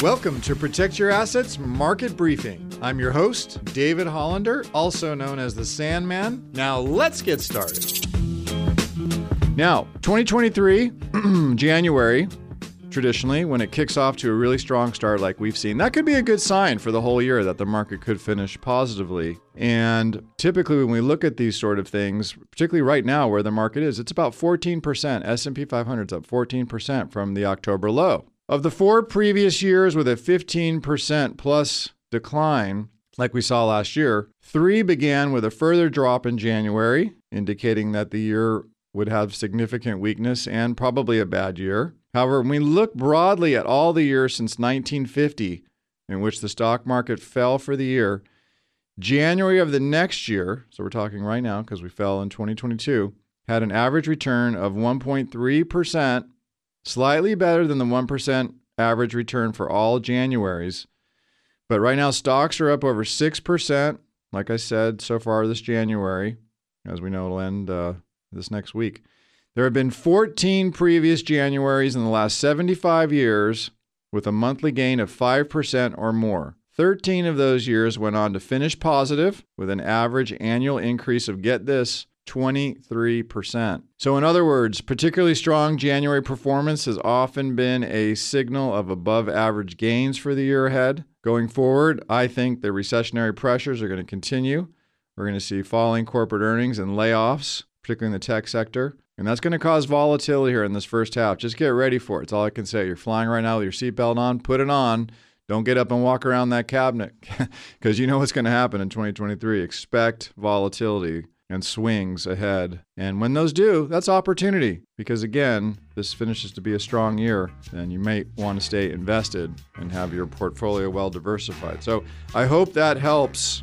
Welcome to Protect Your Assets Market Briefing. I'm your host, David Hollander, also known as the Sandman. Now, let's get started. Now, 2023, January, traditionally, when it kicks off to a really strong start like we've seen, that could be a good sign for the whole year that the market could finish positively. And typically when we look at these sort of things, particularly right now where the market is, it's about 14%. S&P 500 is up 14% from the October low. Of the four previous years with a 15% plus decline, like we saw last year, three began with a further drop in January, indicating that the year would have significant weakness and probably a bad year. However, when we look broadly at all the years since 1950 in which the stock market fell for the year, January of the next year, so we're talking right now because we fell in 2022, had an average return of 1.3% slightly better than the 1% average return for all Januaries. But right now, stocks are up over 6%, like I said, so far this January. As we know, it'll end uh, this next week. There have been 14 previous Januaries in the last 75 years with a monthly gain of 5% or more. 13 of those years went on to finish positive with an average annual increase of, get this, 23%. So, in other words, particularly strong January performance has often been a signal of above average gains for the year ahead. Going forward, I think the recessionary pressures are going to continue. We're going to see falling corporate earnings and layoffs, particularly in the tech sector. And that's going to cause volatility here in this first half. Just get ready for it. It's all I can say. You're flying right now with your seatbelt on, put it on. Don't get up and walk around that cabinet because you know what's going to happen in 2023. Expect volatility and swings ahead. And when those do, that's opportunity because again, this finishes to be a strong year and you may want to stay invested and have your portfolio well diversified. So I hope that helps.